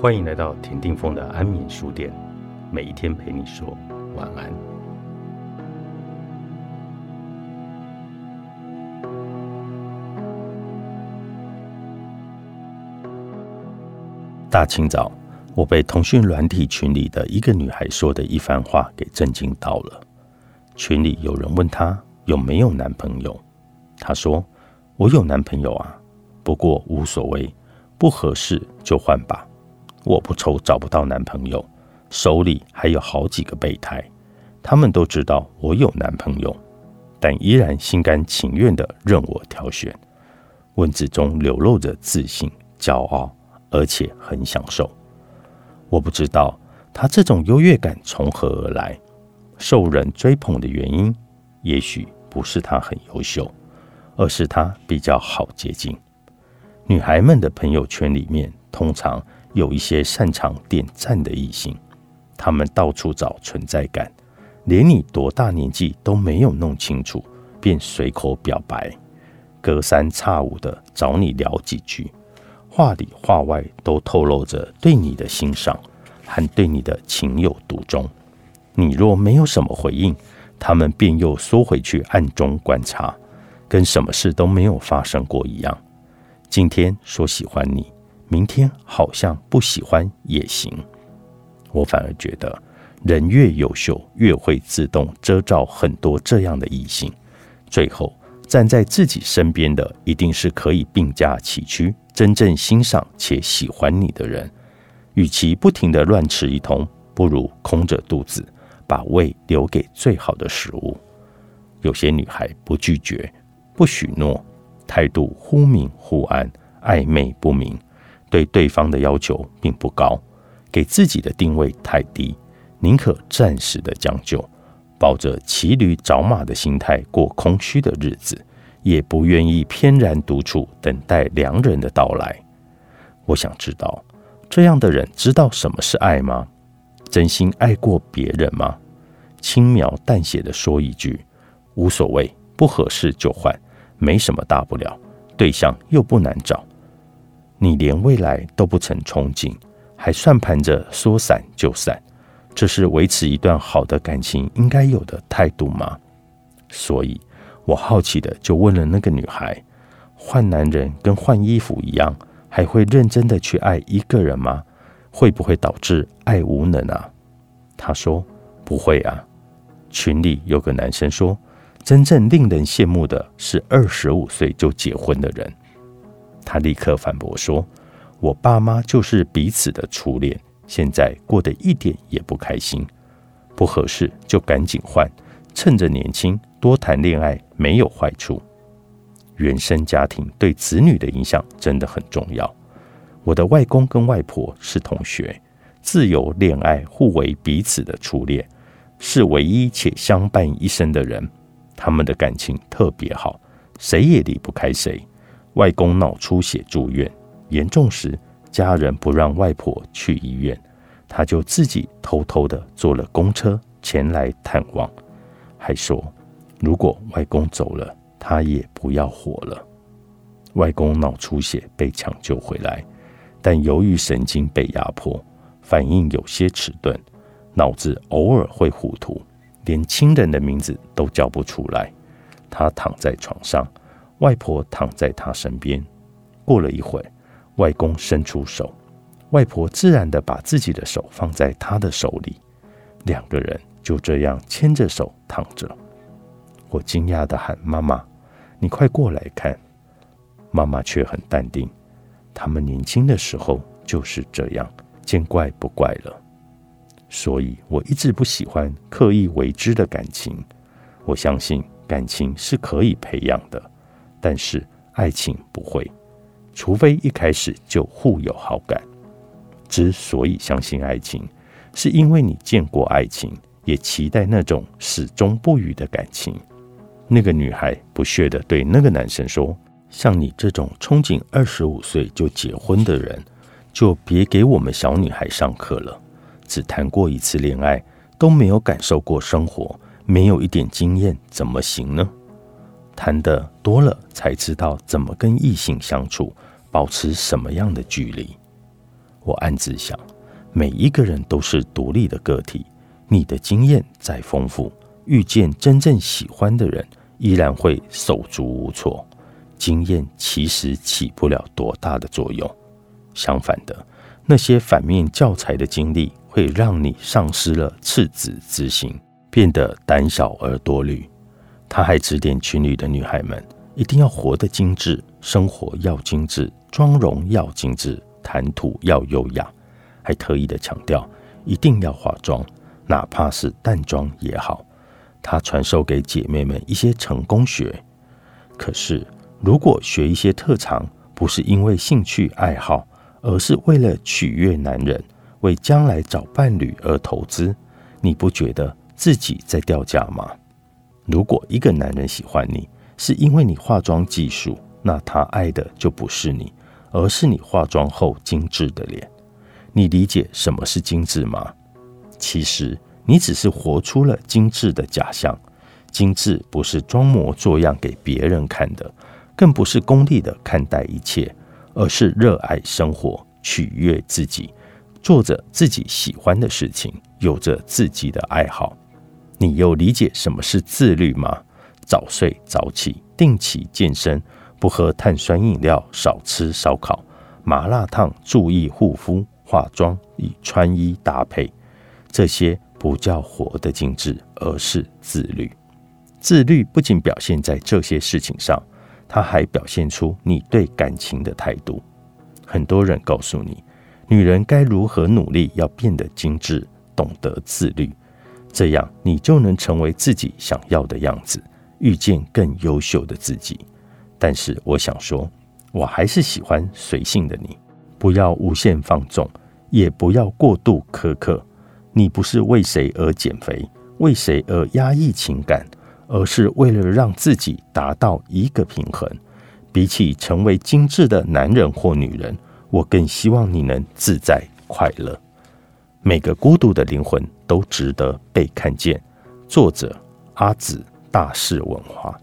欢迎来到田定峰的安眠书店，每一天陪你说晚安。大清早，我被通讯软体群里的一个女孩说的一番话给震惊到了。群里有人问她有没有男朋友，她说：“我有男朋友啊，不过无所谓，不合适就换吧。我不愁找不到男朋友，手里还有好几个备胎，他们都知道我有男朋友，但依然心甘情愿的任我挑选。”文字中流露着自信、骄傲。而且很享受，我不知道他这种优越感从何而来。受人追捧的原因，也许不是他很优秀，而是他比较好接近。女孩们的朋友圈里面，通常有一些擅长点赞的异性，他们到处找存在感，连你多大年纪都没有弄清楚，便随口表白，隔三差五的找你聊几句。话里话外都透露着对你的欣赏和对你的情有独钟。你若没有什么回应，他们便又缩回去暗中观察，跟什么事都没有发生过一样。今天说喜欢你，明天好像不喜欢也行。我反而觉得，人越优秀，越会自动遮罩很多这样的异性。最后站在自己身边的，一定是可以并驾齐驱。真正欣赏且喜欢你的人，与其不停的乱吃一通，不如空着肚子，把胃留给最好的食物。有些女孩不拒绝，不许诺，态度忽明忽暗，暧昧不明，对对方的要求并不高，给自己的定位太低，宁可暂时的将就，抱着骑驴找马的心态过空虚的日子。也不愿意翩然独处，等待良人的到来。我想知道，这样的人知道什么是爱吗？真心爱过别人吗？轻描淡写的说一句“无所谓，不合适就换，没什么大不了，对象又不难找”，你连未来都不曾憧憬，还算盘着说散就散，这是维持一段好的感情应该有的态度吗？所以。我好奇的就问了那个女孩：“换男人跟换衣服一样，还会认真的去爱一个人吗？会不会导致爱无能啊？”她说：“不会啊。”群里有个男生说：“真正令人羡慕的是二十五岁就结婚的人。”他立刻反驳说：“我爸妈就是彼此的初恋，现在过得一点也不开心，不合适就赶紧换，趁着年轻。”多谈恋爱没有坏处，原生家庭对子女的影响真的很重要。我的外公跟外婆是同学，自由恋爱，互为彼此的初恋，是唯一且相伴一生的人。他们的感情特别好，谁也离不开谁。外公脑出血住院，严重时家人不让外婆去医院，他就自己偷偷的坐了公车前来探望，还说。如果外公走了，他也不要活了。外公脑出血被抢救回来，但由于神经被压迫，反应有些迟钝，脑子偶尔会糊涂，连亲人的名字都叫不出来。他躺在床上，外婆躺在他身边。过了一会，外公伸出手，外婆自然的把自己的手放在他的手里，两个人就这样牵着手躺着。我惊讶的喊：“妈妈，你快过来看！”妈妈却很淡定。他们年轻的时候就是这样，见怪不怪了。所以我一直不喜欢刻意为之的感情。我相信感情是可以培养的，但是爱情不会，除非一开始就互有好感。之所以相信爱情，是因为你见过爱情，也期待那种始终不渝的感情。那个女孩不屑地对那个男生说：“像你这种憧憬二十五岁就结婚的人，就别给我们小女孩上课了。只谈过一次恋爱，都没有感受过生活，没有一点经验，怎么行呢？谈的多了，才知道怎么跟异性相处，保持什么样的距离。”我暗自想，每一个人都是独立的个体。你的经验再丰富，遇见真正喜欢的人，依然会手足无措。经验其实起不了多大的作用。相反的，那些反面教材的经历，会让你丧失了赤子之心，变得胆小而多虑。他还指点群里的女孩们，一定要活得精致，生活要精致，妆容要精致，谈吐要优雅，还特意的强调，一定要化妆。哪怕是淡妆也好，他传授给姐妹们一些成功学。可是，如果学一些特长，不是因为兴趣爱好，而是为了取悦男人，为将来找伴侣而投资，你不觉得自己在掉价吗？如果一个男人喜欢你，是因为你化妆技术，那他爱的就不是你，而是你化妆后精致的脸。你理解什么是精致吗？其实你只是活出了精致的假象，精致不是装模作样给别人看的，更不是功利的看待一切，而是热爱生活，取悦自己，做着自己喜欢的事情，有着自己的爱好。你又理解什么是自律吗？早睡早起，定期健身，不喝碳酸饮料，少吃烧烤、麻辣烫，注意护肤、化妆与穿衣搭配。这些不叫活得精致，而是自律。自律不仅表现在这些事情上，它还表现出你对感情的态度。很多人告诉你，女人该如何努力，要变得精致，懂得自律，这样你就能成为自己想要的样子，遇见更优秀的自己。但是我想说，我还是喜欢随性的你，不要无限放纵，也不要过度苛刻。你不是为谁而减肥，为谁而压抑情感，而是为了让自己达到一个平衡。比起成为精致的男人或女人，我更希望你能自在快乐。每个孤独的灵魂都值得被看见。作者：阿紫，大是文化。